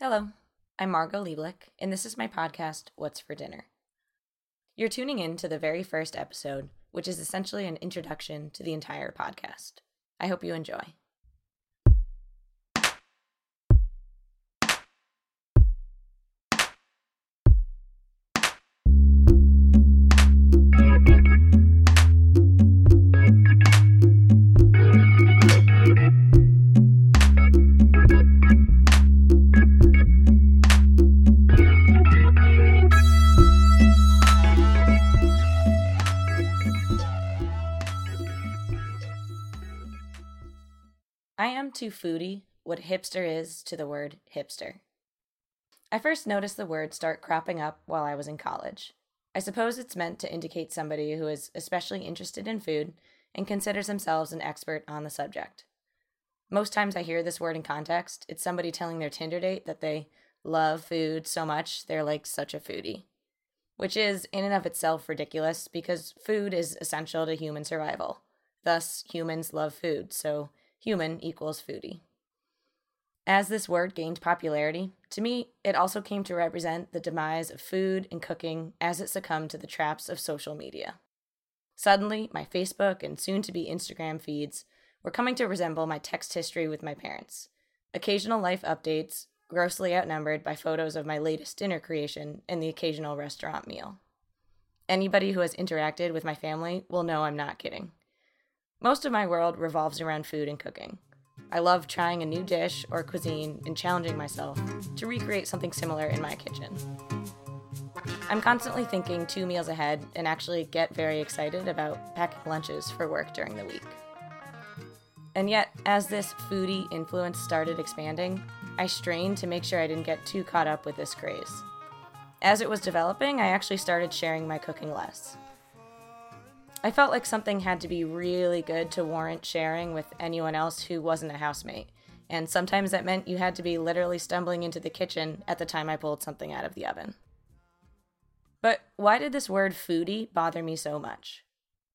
Hello, I'm Margot Lieblich, and this is my podcast, What's for Dinner. You're tuning in to the very first episode, which is essentially an introduction to the entire podcast. I hope you enjoy. I am to foodie what hipster is to the word hipster. I first noticed the word start cropping up while I was in college. I suppose it's meant to indicate somebody who is especially interested in food and considers themselves an expert on the subject. Most times I hear this word in context, it's somebody telling their Tinder date that they love food so much they're like such a foodie. Which is, in and of itself, ridiculous because food is essential to human survival. Thus, humans love food, so human equals foodie. As this word gained popularity, to me, it also came to represent the demise of food and cooking as it succumbed to the traps of social media. Suddenly, my Facebook and soon to be Instagram feeds were coming to resemble my text history with my parents. Occasional life updates, grossly outnumbered by photos of my latest dinner creation and the occasional restaurant meal. Anybody who has interacted with my family will know I'm not kidding. Most of my world revolves around food and cooking. I love trying a new dish or cuisine and challenging myself to recreate something similar in my kitchen. I'm constantly thinking two meals ahead and actually get very excited about packing lunches for work during the week. And yet, as this foodie influence started expanding, I strained to make sure I didn't get too caught up with this craze. As it was developing, I actually started sharing my cooking less. I felt like something had to be really good to warrant sharing with anyone else who wasn't a housemate. And sometimes that meant you had to be literally stumbling into the kitchen at the time I pulled something out of the oven. But why did this word foodie bother me so much?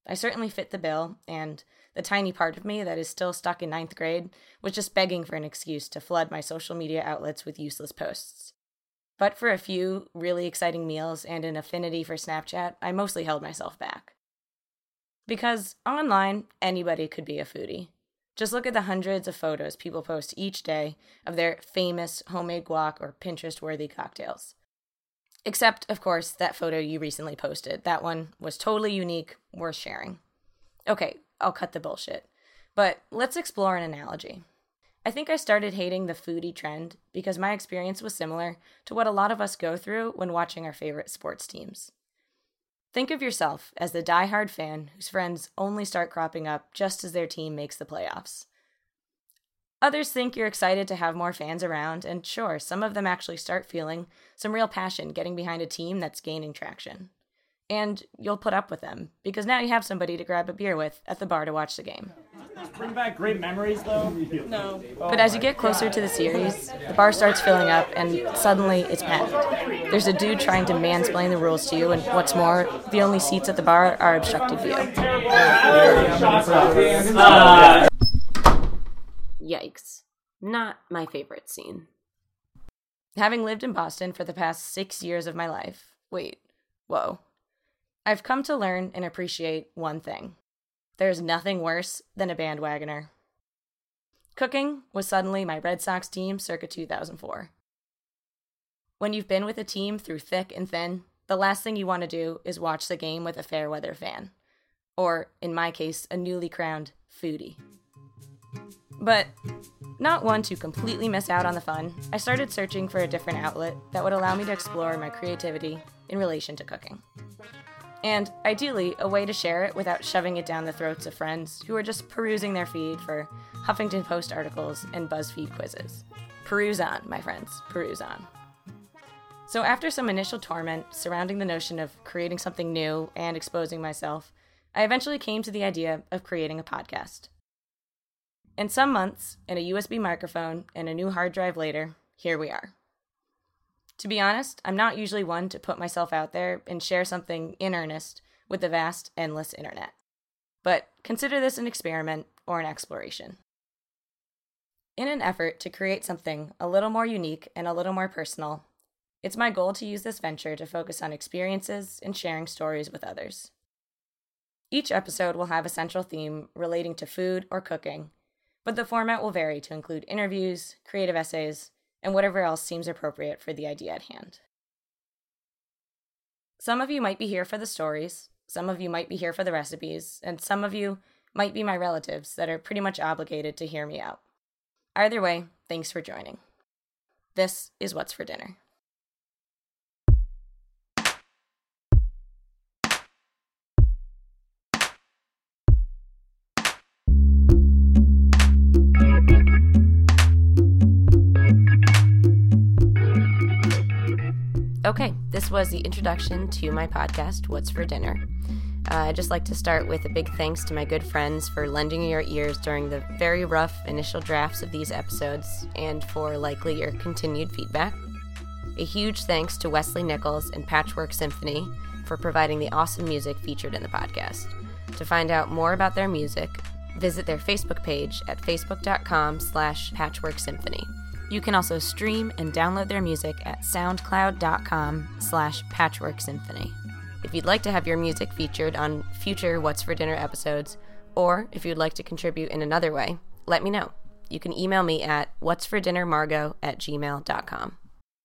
I certainly fit the bill, and the tiny part of me that is still stuck in ninth grade was just begging for an excuse to flood my social media outlets with useless posts. But for a few really exciting meals and an affinity for Snapchat, I mostly held myself back. Because online, anybody could be a foodie. Just look at the hundreds of photos people post each day of their famous homemade guac or Pinterest worthy cocktails. Except, of course, that photo you recently posted. That one was totally unique, worth sharing. Okay, I'll cut the bullshit. But let's explore an analogy. I think I started hating the foodie trend because my experience was similar to what a lot of us go through when watching our favorite sports teams. Think of yourself as the die-hard fan whose friends only start cropping up just as their team makes the playoffs. Others think you're excited to have more fans around, and sure, some of them actually start feeling some real passion getting behind a team that's gaining traction. And you'll put up with them, because now you have somebody to grab a beer with at the bar to watch the game. Bring back great memories, though. No. But as you get closer to the series, the bar starts filling up, and suddenly it's packed. There's a dude trying to mansplain the rules to you, and what's more, the only seats at the bar are obstructed view. Yikes. Not my favorite scene. Having lived in Boston for the past six years of my life, wait, whoa, I've come to learn and appreciate one thing there's nothing worse than a bandwagoner. Cooking was suddenly my Red Sox team circa 2004. When you've been with a team through thick and thin, the last thing you want to do is watch the game with a fair weather fan. Or, in my case, a newly crowned foodie. But not one to completely miss out on the fun, I started searching for a different outlet that would allow me to explore my creativity in relation to cooking. And ideally, a way to share it without shoving it down the throats of friends who are just perusing their feed for Huffington Post articles and BuzzFeed quizzes. Peruse on, my friends, peruse on. So, after some initial torment surrounding the notion of creating something new and exposing myself, I eventually came to the idea of creating a podcast. In some months, and a USB microphone and a new hard drive later, here we are. To be honest, I'm not usually one to put myself out there and share something in earnest with the vast, endless internet. But consider this an experiment or an exploration. In an effort to create something a little more unique and a little more personal, it's my goal to use this venture to focus on experiences and sharing stories with others. Each episode will have a central theme relating to food or cooking, but the format will vary to include interviews, creative essays, and whatever else seems appropriate for the idea at hand. Some of you might be here for the stories, some of you might be here for the recipes, and some of you might be my relatives that are pretty much obligated to hear me out. Either way, thanks for joining. This is What's for Dinner. Okay, this was the introduction to my podcast, What's for Dinner. Uh, I'd just like to start with a big thanks to my good friends for lending your ears during the very rough initial drafts of these episodes and for likely your continued feedback. A huge thanks to Wesley Nichols and Patchwork Symphony for providing the awesome music featured in the podcast. To find out more about their music, visit their Facebook page at facebook.com slash patchworksymphony. You can also stream and download their music at soundcloud.com slash patchworksymphony. If you'd like to have your music featured on future What's for Dinner episodes, or if you'd like to contribute in another way, let me know. You can email me at what's for dinner at gmail.com.